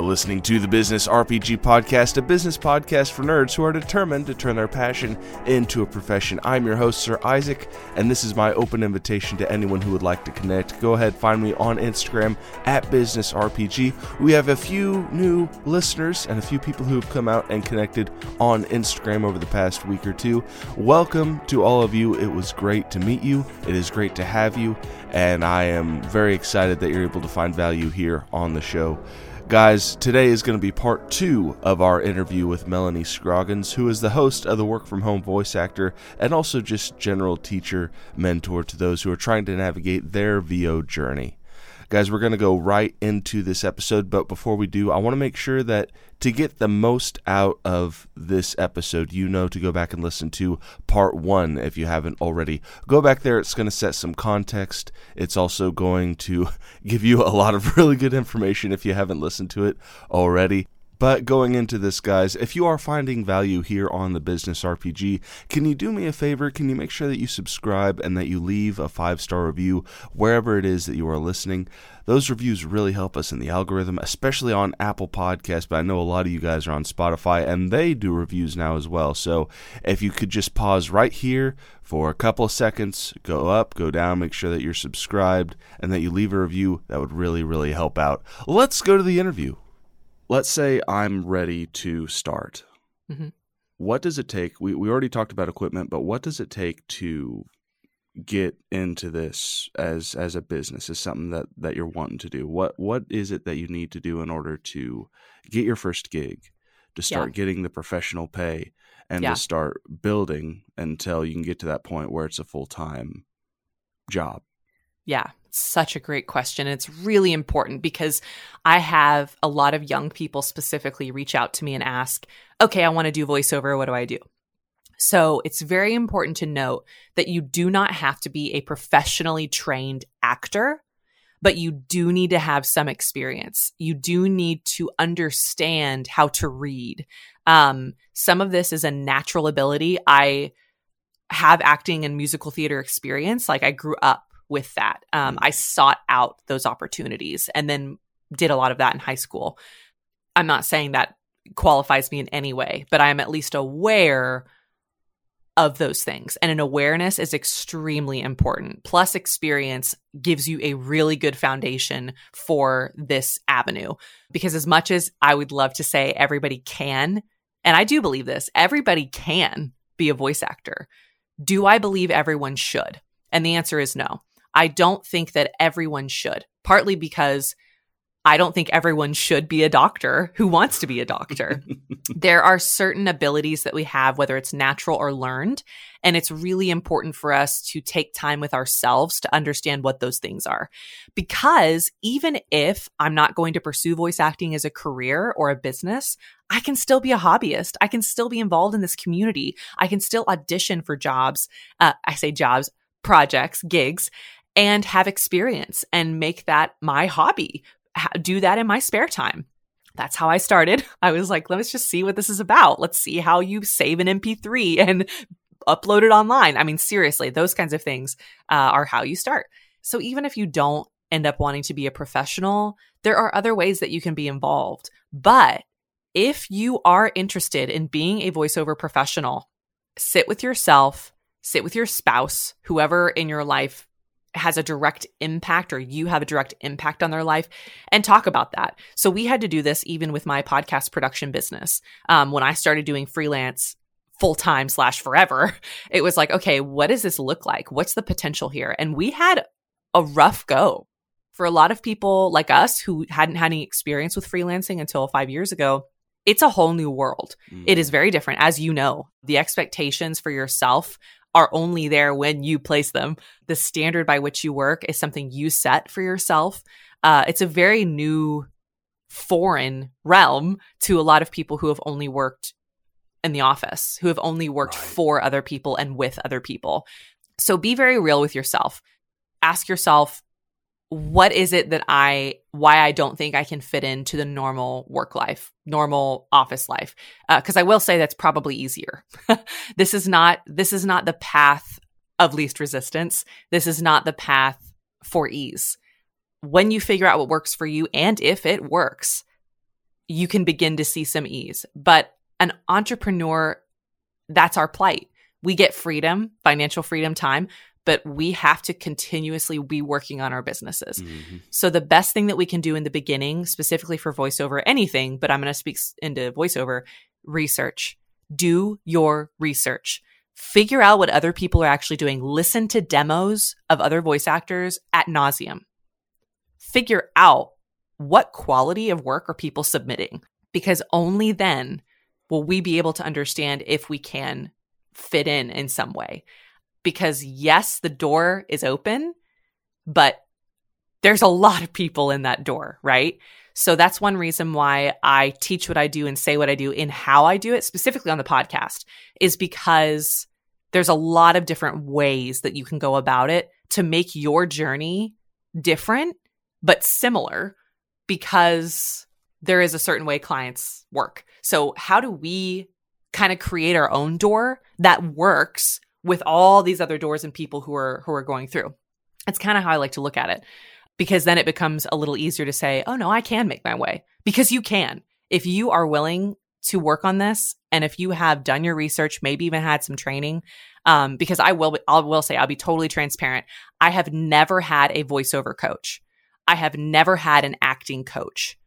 are listening to the Business RPG Podcast, a business podcast for nerds who are determined to turn their passion into a profession. I'm your host, Sir Isaac, and this is my open invitation to anyone who would like to connect. Go ahead, find me on Instagram at Business RPG. We have a few new listeners and a few people who have come out and connected on Instagram over the past week or two. Welcome to all of you. It was great to meet you. It is great to have you, and I am very excited that you're able to find value here on the show. Guys, today is going to be part two of our interview with Melanie Scroggins, who is the host of the Work From Home voice actor and also just general teacher mentor to those who are trying to navigate their VO journey. Guys, we're going to go right into this episode, but before we do, I want to make sure that to get the most out of this episode, you know to go back and listen to part one if you haven't already. Go back there, it's going to set some context. It's also going to give you a lot of really good information if you haven't listened to it already. But going into this, guys, if you are finding value here on the Business RPG, can you do me a favor? Can you make sure that you subscribe and that you leave a five star review wherever it is that you are listening? Those reviews really help us in the algorithm, especially on Apple Podcasts. But I know a lot of you guys are on Spotify and they do reviews now as well. So if you could just pause right here for a couple of seconds, go up, go down, make sure that you're subscribed, and that you leave a review, that would really, really help out. Let's go to the interview let's say I'm ready to start. Mm-hmm. What does it take? We, we already talked about equipment, but what does it take to get into this as as a business as something that that you're wanting to do what what is it that you need to do in order to get your first gig to start yeah. getting the professional pay and yeah. to start building until you can get to that point where it's a full-time job yeah such a great question. It's really important because I have a lot of young people specifically reach out to me and ask, okay, I want to do voiceover. What do I do? So it's very important to note that you do not have to be a professionally trained actor, but you do need to have some experience. You do need to understand how to read. Um, some of this is a natural ability. I have acting and musical theater experience. Like I grew up with that. Um, I sought out those opportunities and then did a lot of that in high school. I'm not saying that qualifies me in any way, but I am at least aware of those things. And an awareness is extremely important. Plus, experience gives you a really good foundation for this avenue. Because as much as I would love to say everybody can, and I do believe this, everybody can be a voice actor. Do I believe everyone should? And the answer is no. I don't think that everyone should, partly because I don't think everyone should be a doctor who wants to be a doctor. there are certain abilities that we have, whether it's natural or learned. And it's really important for us to take time with ourselves to understand what those things are. Because even if I'm not going to pursue voice acting as a career or a business, I can still be a hobbyist. I can still be involved in this community. I can still audition for jobs. Uh, I say jobs, projects, gigs, and have experience and make that my hobby. do that in my spare time. That's how I started. I was like, let's just see what this is about. Let's see how you save an MP3 and upload it online. I mean, seriously, those kinds of things uh, are how you start. So even if you don't end up wanting to be a professional, there are other ways that you can be involved. But if you are interested in being a voiceover professional, sit with yourself, sit with your spouse, whoever in your life has a direct impact or you have a direct impact on their life and talk about that. So we had to do this even with my podcast production business. Um, when I started doing freelance full time slash forever, it was like, okay, what does this look like? What's the potential here? And we had a rough go for a lot of people like us who hadn't had any experience with freelancing until five years ago. It's a whole new world. Mm. It is very different. As you know, the expectations for yourself are only there when you place them. The standard by which you work is something you set for yourself. Uh, it's a very new, foreign realm to a lot of people who have only worked in the office, who have only worked right. for other people and with other people. So be very real with yourself. Ask yourself, what is it that I why I don't think I can fit into the normal work life, normal office life? Because uh, I will say that's probably easier. this is not this is not the path of least resistance. This is not the path for ease. When you figure out what works for you, and if it works, you can begin to see some ease. But an entrepreneur, that's our plight. We get freedom, financial freedom, time, but we have to continuously be working on our businesses. Mm-hmm. So the best thing that we can do in the beginning, specifically for voiceover, anything, but I'm going to speak into voiceover research. Do your research. Figure out what other people are actually doing. Listen to demos of other voice actors at nauseum. Figure out what quality of work are people submitting because only then will we be able to understand if we can fit in in some way because yes, the door is open, but there's a lot of people in that door, right? So that's one reason why I teach what I do and say what I do in how I do it, specifically on the podcast, is because there's a lot of different ways that you can go about it to make your journey different, but similar because there is a certain way clients work. So, how do we kind of create our own door that works with all these other doors and people who are who are going through. It's kind of how I like to look at it because then it becomes a little easier to say, "Oh no, I can make my way." Because you can. If you are willing to work on this and if you have done your research, maybe even had some training, um, because I will I will say I'll be totally transparent. I have never had a voiceover coach. I have never had an acting coach.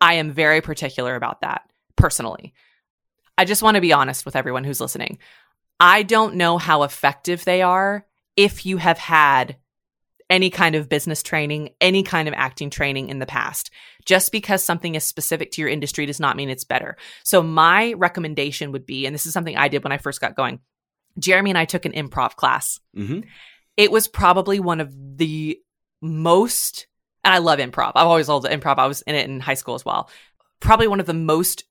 I am very particular about that personally. I just want to be honest with everyone who's listening. I don't know how effective they are if you have had any kind of business training, any kind of acting training in the past. Just because something is specific to your industry does not mean it's better. So, my recommendation would be, and this is something I did when I first got going Jeremy and I took an improv class. Mm-hmm. It was probably one of the most, and I love improv. I've always loved improv. I was in it in high school as well. Probably one of the most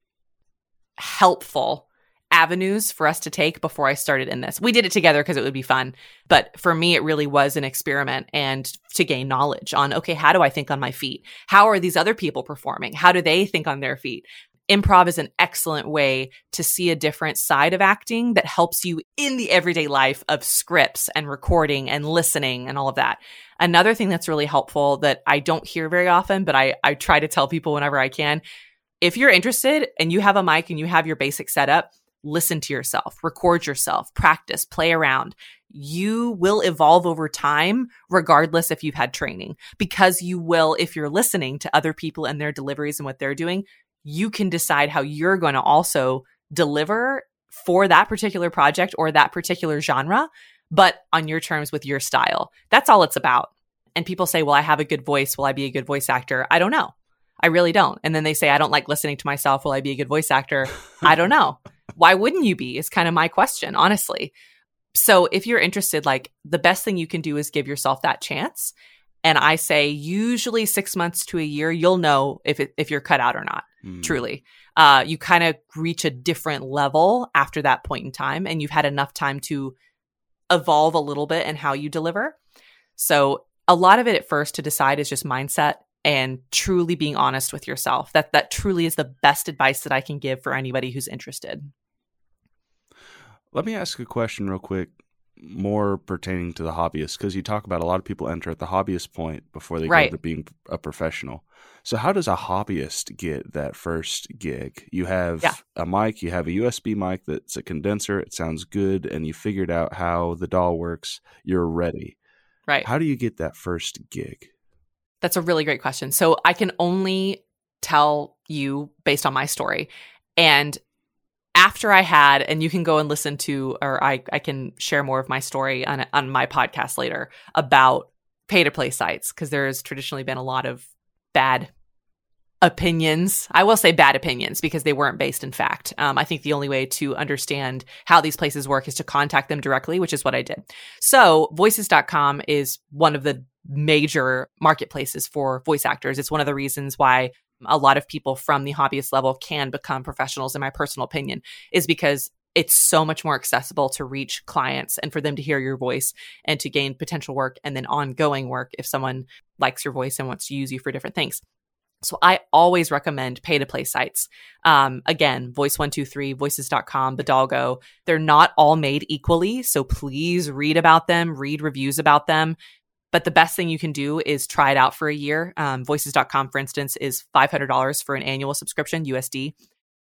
helpful avenues for us to take before I started in this. We did it together because it would be fun. But for me, it really was an experiment and to gain knowledge on, okay, how do I think on my feet? How are these other people performing? How do they think on their feet? Improv is an excellent way to see a different side of acting that helps you in the everyday life of scripts and recording and listening and all of that. Another thing that's really helpful that I don't hear very often, but I, I try to tell people whenever I can. If you're interested and you have a mic and you have your basic setup, listen to yourself, record yourself, practice, play around. You will evolve over time, regardless if you've had training, because you will, if you're listening to other people and their deliveries and what they're doing, you can decide how you're going to also deliver for that particular project or that particular genre, but on your terms with your style. That's all it's about. And people say, well, I have a good voice. Will I be a good voice actor? I don't know. I really don't. And then they say, I don't like listening to myself. Will I be a good voice actor? I don't know why wouldn't you be? Is kind of my question, honestly. So if you're interested, like the best thing you can do is give yourself that chance. And I say usually six months to a year, you'll know if it, if you're cut out or not. Mm. Truly, uh, you kind of reach a different level after that point in time, and you've had enough time to evolve a little bit in how you deliver. So a lot of it at first to decide is just mindset and truly being honest with yourself. That that truly is the best advice that I can give for anybody who's interested. Let me ask a question real quick, more pertaining to the hobbyist, because you talk about a lot of people enter at the hobbyist point before they right. go to being a professional. So, how does a hobbyist get that first gig? You have yeah. a mic, you have a USB mic that's a condenser, it sounds good, and you figured out how the DAW works, you're ready. Right. How do you get that first gig? That's a really great question. So I can only tell you based on my story. And after I had, and you can go and listen to, or I, I can share more of my story on, on my podcast later about pay to play sites, because there has traditionally been a lot of bad opinions. I will say bad opinions because they weren't based in fact. Um, I think the only way to understand how these places work is to contact them directly, which is what I did. So voices.com is one of the major marketplaces for voice actors. It's one of the reasons why a lot of people from the hobbyist level can become professionals, in my personal opinion, is because it's so much more accessible to reach clients and for them to hear your voice and to gain potential work and then ongoing work if someone likes your voice and wants to use you for different things. So I always recommend pay to play sites. Um, again, voice123, voices.com, Bodalgo. They're not all made equally. So please read about them, read reviews about them but the best thing you can do is try it out for a year. Um, voices.com, for instance, is $500 for an annual subscription, USD.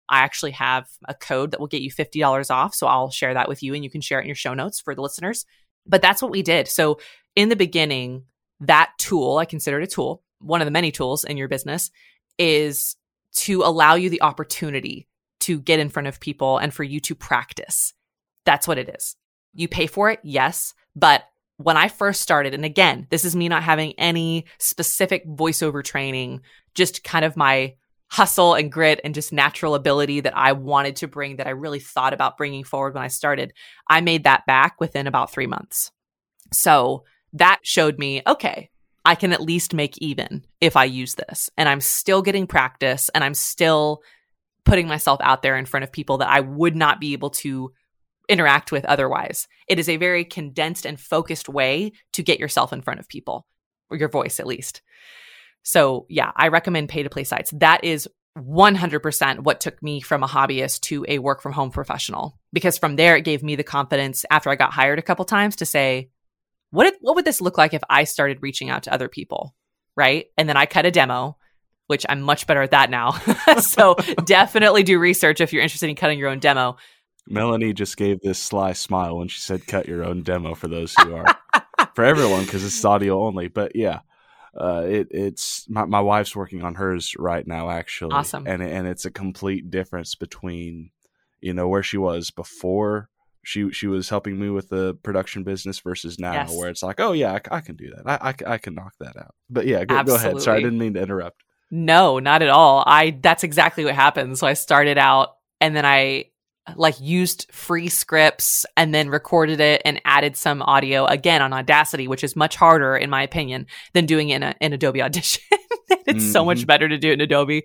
I actually have a code that will get you $50 off. So I'll share that with you and you can share it in your show notes for the listeners. But that's what we did. So in the beginning, that tool, I considered a tool, one of the many tools in your business, is to allow you the opportunity to get in front of people and for you to practice. That's what it is. You pay for it, yes. But when I first started, and again, this is me not having any specific voiceover training, just kind of my hustle and grit and just natural ability that I wanted to bring that I really thought about bringing forward when I started. I made that back within about three months. So that showed me, okay, I can at least make even if I use this. And I'm still getting practice and I'm still putting myself out there in front of people that I would not be able to interact with otherwise. It is a very condensed and focused way to get yourself in front of people, or your voice at least. So, yeah, I recommend pay to play sites. That is 100% what took me from a hobbyist to a work from home professional because from there it gave me the confidence after I got hired a couple times to say, what, what would this look like if I started reaching out to other people? Right. And then I cut a demo, which I'm much better at that now. so definitely do research if you're interested in cutting your own demo. Melanie just gave this sly smile when she said cut your own demo for those who are for everyone because it's audio only. But yeah, uh, it, it's my, my wife's working on hers right now actually. Awesome. And and it's a complete difference between you know where she was before she she was helping me with the production business versus now Yes. where it's like oh yeah I, I can do that I, I, I can knock that out but yeah go, go ahead sorry I didn't mean to interrupt No, not at all. I that's exactly what happened. So I started out and then I like used free scripts and then recorded it and added some audio again on Audacity, which is much harder in my opinion than doing it in, a, in Adobe Audition. it's so much Mhm. better to do it in Adobe.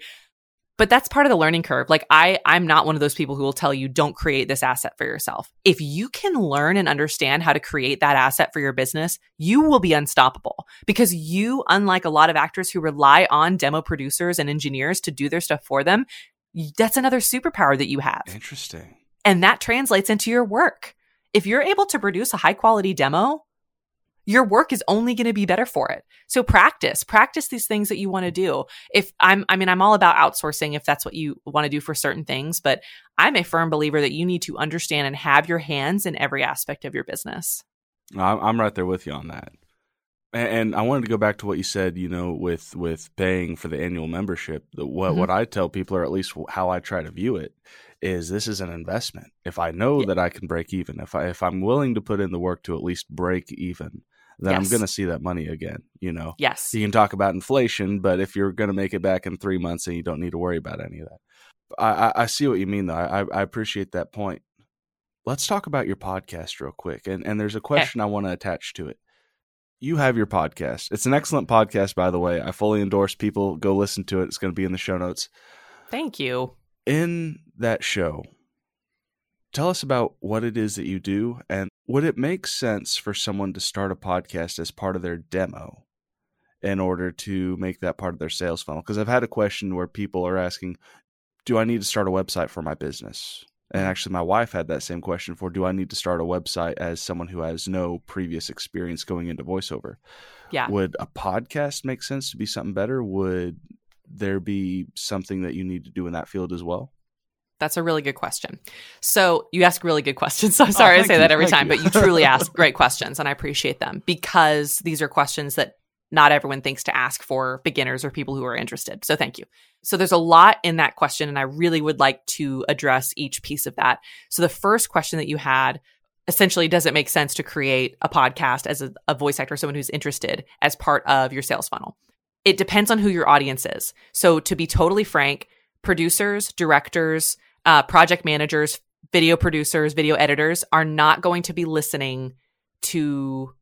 But that's part of the learning curve. Like I I'm not one of those people who will tell you don't create this asset for yourself. If you can learn and understand how to create that asset for your business, you will be unstoppable because you unlike a lot of actors who rely on demo producers and engineers to do their stuff for them, that's another superpower that you have. interesting And that translates into your work. If you're able to produce a high quality demo, your work is only going to be better for it. So practice, practice these things that you want to do. If I'm, I mean, I'm all about outsourcing if that's what you want to do for certain things, but I'm a firm believer that you need to understand and have your hands in every aspect of your business. I'm, I'm right there with you on that. And, I wanted to go back to what you said, you know, with with paying for the annual membership. What Mhm. what I tell people, or at least how I try to view it, is this is an investment. If I know Yeah. that I can break even, if I if I'm willing to put in the work to at least break even, then I'm going to see that money again. You know, Yes. you can talk about inflation, but if you're going to make it back in three months, and you don't need to worry about any of that. I, I, I see what you mean, though. I, I appreciate that point. Let's talk about your podcast real quick, and and there's a question I want to attach to it. You have your podcast. It's an excellent podcast, by the way. I fully endorse people go listen to it. It's going to be in the show notes. Thank you. In that show, tell us about what it is that you do, and would it make sense for someone to start a podcast as part of their demo? in order to make that part of their sales funnel? Because I've had a question where people are asking, do I need to start a website for my business? And mm. actually, my wife had that same question for do I need to start a website as someone who has no previous experience going into voiceover? Yeah. Would a podcast make sense to be something better? Would there be something that you need to do in that field as well? That's a really good question. So you ask really good questions. So I'm oh, sorry I thank say you. that every time, you. but you truly ask great questions and I appreciate them because these are questions that not everyone thinks to ask for beginners or people who are interested. So thank you. So there's a lot in that question and I really would like to address each piece of that. So the first question that you had essentially does it make sense to create a podcast as a, a voice actor, someone who's interested as part of your sales funnel? It depends on who your audience is. So to be totally frank, producers, directors, uh, project managers, video producers, video editors are not going to be listening to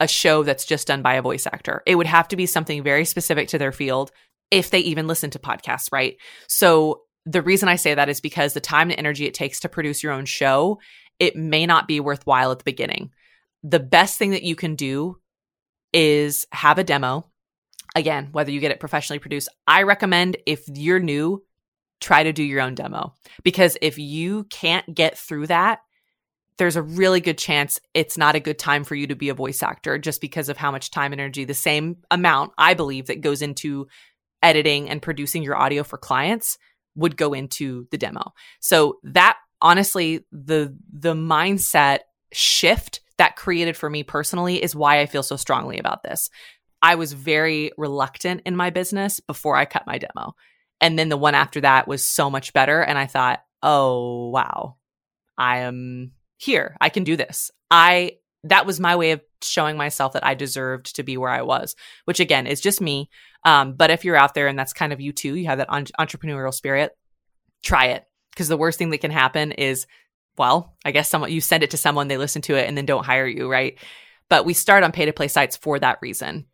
a show that's just done by a voice actor. It would have to be something very specific to their field if they even listen to podcasts, right? So the reason I say that is because the time and energy it takes to produce your own show, it may not be worthwhile at the beginning. The best thing that you can do is have a demo. Again, whether you get it professionally produced, I recommend if you're new, try to do your own demo because if you can't get through that there's a really good chance it's not a good time for you to be a voice actor just because of how much time and energy, the same amount, I believe, that goes into editing and producing your audio for clients would go into the demo. So that honestly, the the mindset shift that created for me personally is why I feel so strongly about this. I was very reluctant in my business before I cut my demo. And then the one after that was so much better. And I thought, oh, wow, I am here. I can do this. I, that was my way of showing myself that I deserved to be where I was, which again is just me. Um, but if you're out there and that's kind of you too, you have that entrepreneurial spirit, try it. Because the worst thing that can happen is, well, I guess someone, you send it to someone, they listen to it and then don't hire you, right? But we start on pay to play sites for that reason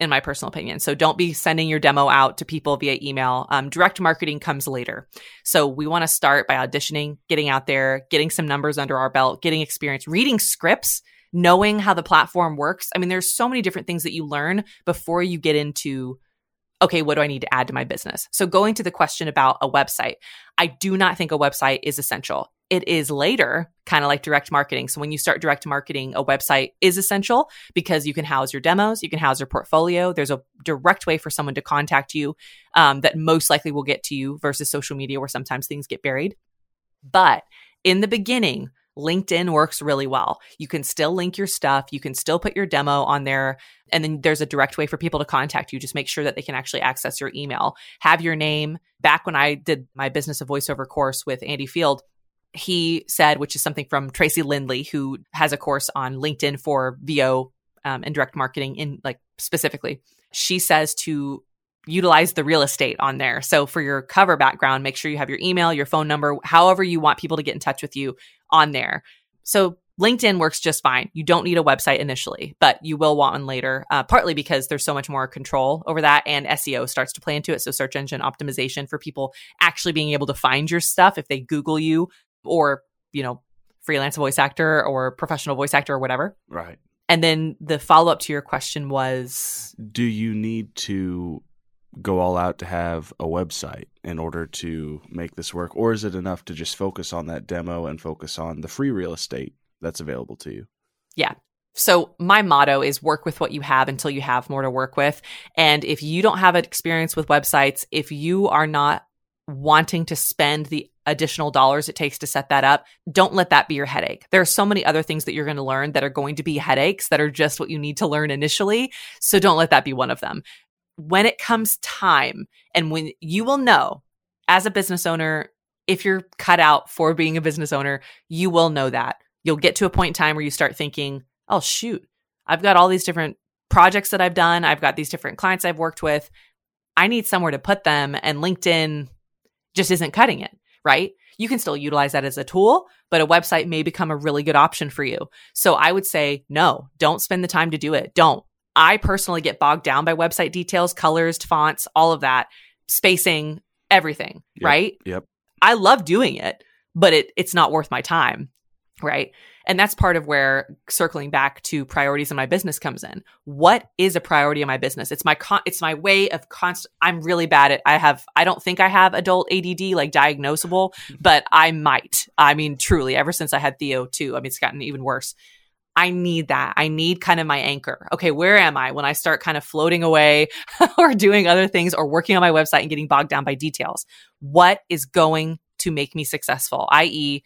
in my personal opinion. So don't be sending your demo out to people via email. Um, direct marketing comes later. So we want to start by auditioning, getting out there, getting some numbers under our belt, getting experience, reading scripts, knowing how the platform works. I mean, there's so many different things that you learn before you get into okay, what do I need to add to my business? So going to the question about a website, I do not think a website is essential it is later, kind of like direct marketing. So when you start direct marketing, a website is essential because you can house your demos, you can house your portfolio. There's a direct way for someone to contact you um, that most likely will get to you versus social media where sometimes things get buried. But in the beginning, LinkedIn works really well. You can still link your stuff. You can still put your demo on there. And then there's a direct way for people to contact you. Just make sure that they can actually access your email. Have your name. Back when I did my business of voiceover course with Andy Field, he said, which is something from Tracy Lindley, who has a course on LinkedIn for VO um, and direct marketing in like specifically. She says to utilize the real estate on there. So for your cover background, make sure you have your email, your phone number, however you want people to get in touch with you on there. So LinkedIn works just fine. You don't need a website initially, but you will want one later, uh, partly because there's so much more control over that and SEO starts to play into it. So search engine optimization for people actually being able to find your stuff if they Google you or, you know, freelance voice actor or professional voice actor or whatever. Right. And then the follow up to your question was Do you need to go all out to have a website in order to make this work? Or is it enough to just focus on that demo and focus on the free real estate that's available to you? Yeah. So my motto is work with what you have until you have more to work with. And if you don't have experience with websites, if you are not wanting to spend the additional dollars it takes to set that up, don't let that be your headache. There are so many other things that you're going to learn that are going to be headaches that are just what you need to learn initially. So don't let that be one of them. When it comes time and when you will know as a business owner, if you're cut out for being a business owner, you will know that. You'll get to a point in time where you start thinking, oh, shoot, I've got all these different projects that I've done. I've got these different clients I've worked with. I need somewhere to put them. And LinkedIn just isn't cutting it, right? You can still utilize that as a tool, but a website may become a really good option for you. So I would say, no, don't spend the time to do it. Don't. I personally get bogged down by website details, colors, fonts, all of that, spacing, everything, Yep, right? Yep. I love doing it, but it it's not worth my time, right? And that's part of where circling back to priorities in my business comes in. What is a priority in my business? It's my con- it's my way of constant I'm really bad at I have I don't think I have adult ADD like diagnosable, mm-hmm. but I might. I mean truly ever since I had Theo too. I mean it's gotten even worse. I need that. I need kind of my anchor. Okay, where am I when I start kind of floating away or doing other things or working on my website and getting bogged down by details? What is going to make me successful? i.e.,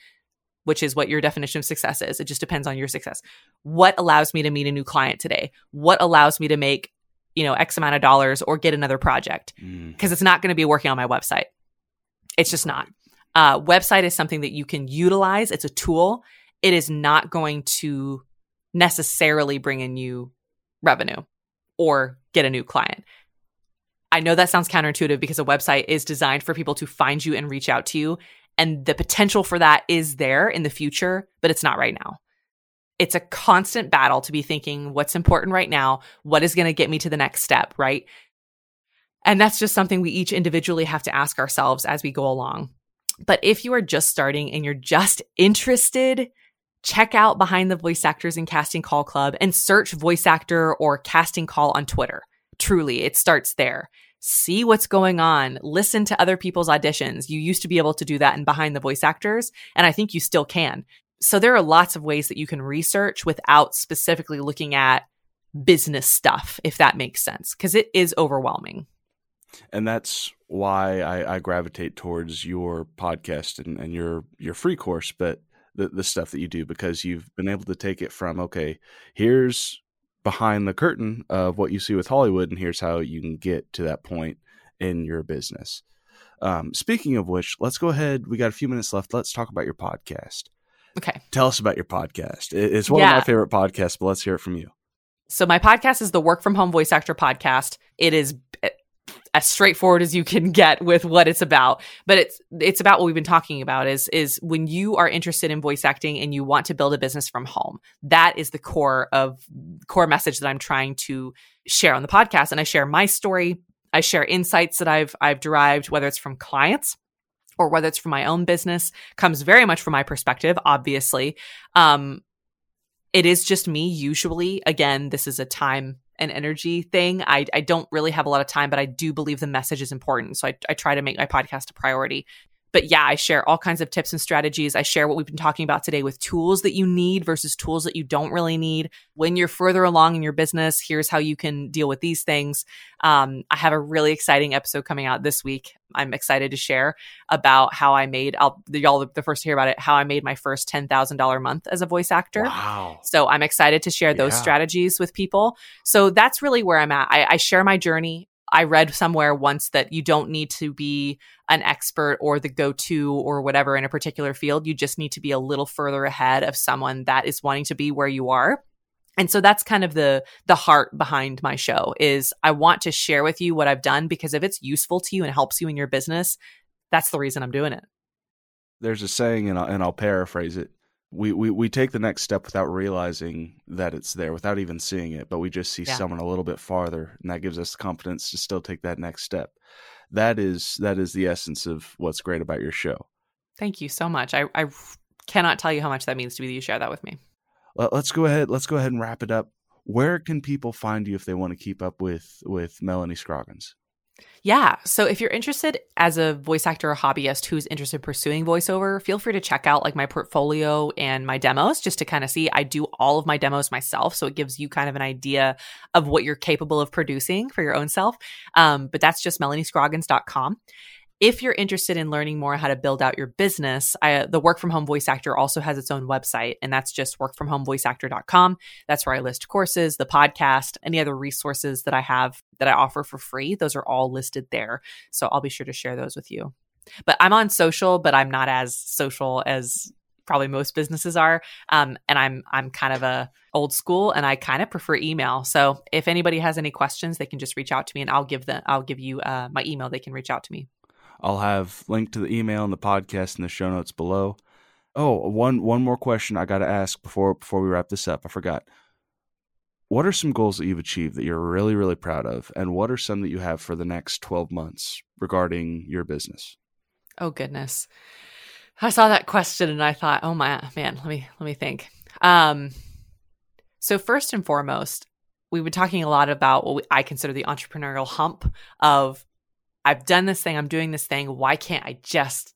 which is what your definition of success is. It just depends on your success. What allows me to meet a new client today? What allows me to make, you know, X amount of dollars or get another project? Mm. Because it's not going to be working on my website. It's just not. Uh, website is something that you can utilize. It's a tool. It is not going to necessarily bring in you revenue or get a new client. I know that sounds counterintuitive because a website is designed for people to find you and reach out to you. And the potential for that is there in the future, but it's not right now. It's a constant battle to be thinking what's important right now, what is going to get me to the next step, right? And that's just something we each individually have to ask ourselves as we go along. But if you are just starting and you're just interested, check out Behind the Voice Actors and Casting Call Club and search voice actor or casting call on Twitter. Truly, it starts there see what's going on, listen to other people's auditions. You used to be able to do that in behind the voice actors, and I think you still can. So there are lots of ways that you can research without specifically looking at business stuff, if that makes sense, because it is overwhelming. And that's why I, I gravitate towards your podcast and, and your your free course, but the, the stuff that you do because you've been able to take it from okay, here's behind the curtain of what you see with Hollywood, and here's how you can get to that point in your business. Um, speaking of which, let's go ahead. We got a few minutes left. Let's talk about your podcast. Okay. Tell us about your podcast. It's one Yeah. of my favorite podcasts, but let's hear it from you. So my podcast is the Work from Home Voice Actor podcast. It is as straightforward as you can get with what it's about, but it's it's about what we've been talking about is is when you are interested in voice acting and you want to build a business from home. That is the core of core message that I'm trying to share on the podcast and I share my story. I share insights that I've I've derived whether it's from clients or whether it's from my own business comes very much from my perspective obviously. Um it is just me usually again this is a time and energy thing. I, I don't really have a lot of time but i do believe the message is important. So I, I try to make my podcast a priority but yeah i share all kinds of tips and strategies i share what we've been talking about today with tools that you need versus tools that you don't really need when you're further along in your business here's how you can deal with these things um, i have a really exciting episode coming out this week i'm excited to share about how i made i'll y'all the first to hear about it how i made my first $10000 month as a voice actor Wow. so I'm excited to share those Yeah. strategies with people. So that's really where I'm at. I, I share my journey. I read somewhere once that you don't need to be an expert or the go to or whatever in a particular field. You just need to be a little further ahead of someone that is wanting to be where you are. And so that's kind of the the heart behind my show is I want to share with you what I've done because if it's useful to you and helps you in your business, that's the reason I'm doing it. There's a saying, and I'll, and I'll paraphrase it. We, we we take the next step without realizing that it's there, without even seeing it, but we just see Yeah. someone a little bit farther, and that gives us the confidence to still take that next step. That is that is the essence of what's great about your show. Thank you so much. I, I cannot tell you how much that means to me that you share that with me. Let, let's go ahead. Let's go ahead and wrap it up. Where can people find you if they want to keep up with with Melanie Scroggins? Yeah. So if you're interested as a voice actor or hobbyist who's interested in pursuing voiceover, feel free to check out like my portfolio and my demos just to kind of see. I do all of my demos myself. So it gives you kind of an idea of what you're capable of producing for your own self. Um, but that's just melaniescroggins.com. If you're interested in learning more how to build out your business, I, the Work From Home Voice Actor also has its own website, and that's just workfromhomevoiceactor.com. That's where I list courses, the podcast, any other resources that I have that I offer for free. Those are all listed there. So I'll be sure to share those with you. But I'm on social, but I'm not as social as probably most businesses are. Um, and I'm I'm kind of a old school, and I kind of prefer email. So if anybody has any questions, they can just reach out to me, and I'll give them I'll give you uh, my email. They can reach out to me. I'll have link to the email and the podcast in the show notes below. Oh, one one more question I got to ask before before we wrap this up. I forgot. What are some goals that you've achieved that you're really really proud of, and what are some that you have for the next twelve months regarding your business? Oh goodness. I saw that question and I thought, "Oh my man, let me let me think." Um so first and foremost, we've been talking a lot about what I consider the entrepreneurial hump of I've done this thing, I'm doing this thing, why can't I just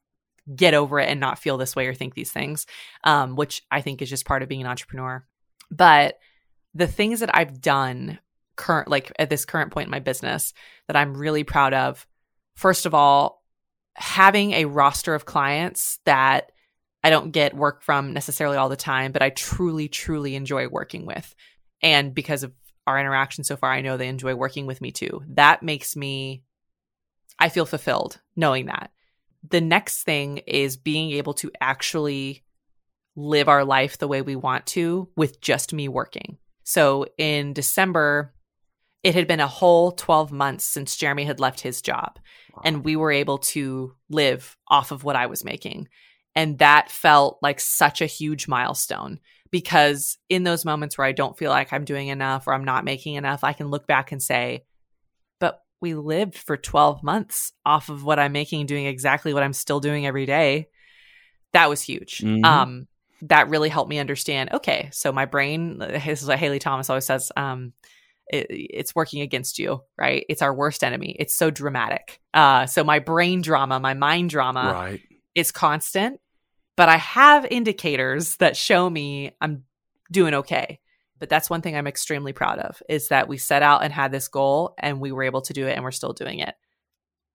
get over it and not feel this way or think these things? Um which I think is just part of being an entrepreneur. But the things that I've done current like at this current point in my business that I'm really proud of, first of all, having a roster of clients that I don't get work from necessarily all the time, but I truly, truly enjoy working with. And because of our interaction so far, I know they enjoy working with me too. That makes me, I feel fulfilled knowing that. The next thing is being able to actually live our life the way we want to with just me working. So in December, it had been a whole 12 months since Jeremy had left his job and we were able to live off of what I was making. And that felt like such a huge milestone because in those moments where I don't feel like I'm doing enough or I'm not making enough, I can look back and say, we lived for 12 months off of what I'm making, doing exactly what I'm still doing every day. That was huge. Mhm. Um, that really helped me understand okay, so my brain, this is what Haley Thomas always says, um, it, it's working against you, right? It's our worst enemy. It's so dramatic. Uh, so my brain drama, my mind drama right. is constant. but I have indicators that show me I'm doing okay. But that's one thing I'm extremely proud of is that we set out and had this goal and we were able to do it and we're still doing it.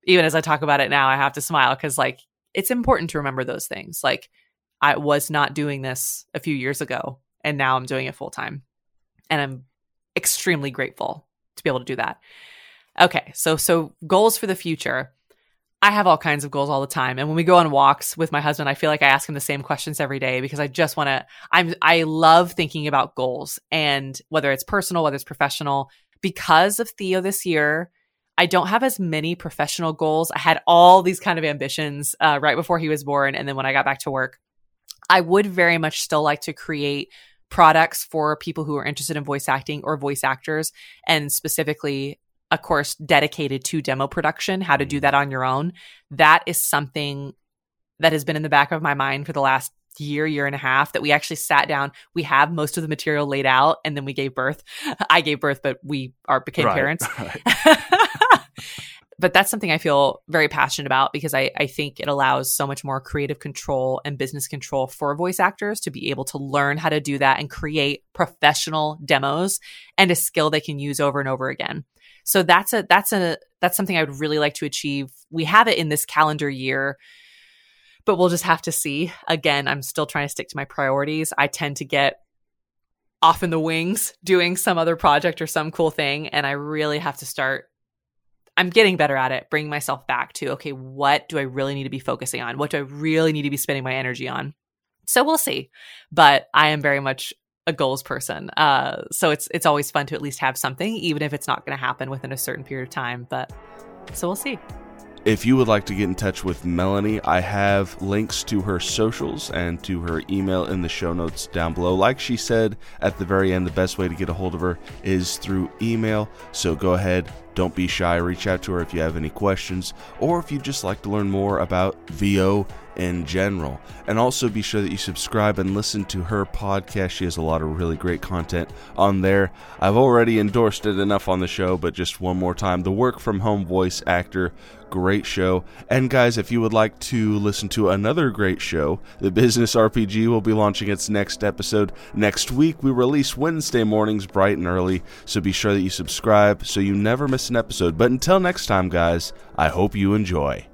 Even as I talk about it now, I have to smile because like it's important to remember those things. Like I was not doing this a few years ago and now I'm doing it full time. And I'm extremely grateful to be able to do that. Okay, so so goals for the future. I have all kinds of goals all the time. And when we go on walks with my husband, I feel like I ask him the same questions every day because I just want to I'm I love thinking about goals and whether it's personal, whether it's professional. Because of Theo this year, I don't have as many professional goals. I had all these kind of ambitions uh, right before he was born. And then when I got back to work, I would very much still like to create products for people who are interested in voice acting or voice actors and specifically a course dedicated to demo production, how to do mm. that on your own. That is something that has been in the back of my mind for the last year, year and a half that we actually sat down. We have most of the material laid out and then we gave birth. I gave birth, but we are became right, parents. Right. but that's something I feel very passionate about because I, I think it allows so much more creative control and business control for voice actors to be able to learn how to do that and create professional demos and a skill they can use over and over again. So that's a that's a that's something I would really like to achieve. We have it in this calendar year, but we'll just have to see. Again, I'm still trying to stick to my priorities. I tend to get off in the wings doing some other project or some cool thing and I really have to start I'm getting better at it, bringing myself back to okay, what do I really need to be focusing on? What do I really need to be spending my energy on? So we'll see. But I am very much a goals person. Uh, so it's it's always fun to at least have something, even if it's not going to happen within a certain period of time. But so we'll see. If you would like to get in touch with Melanie, I have links to her socials and to her email in the show notes down below. Like she said at the very end, the best way to get a hold of her is through email. So go ahead, don't be shy, reach out to her if you have any questions or if you'd just like to learn more about VO in general. And also be sure that you subscribe and listen to her podcast. She has a lot of really great content on there. I've already endorsed it enough on the show, but just one more time the Work From Home Voice Actor great show. And guys, if you would like to listen to another great show, the Business RPG will be launching its next episode next week. We release Wednesday mornings bright and early, so be sure that you subscribe so you never miss an episode. But until next time, guys, I hope you enjoy.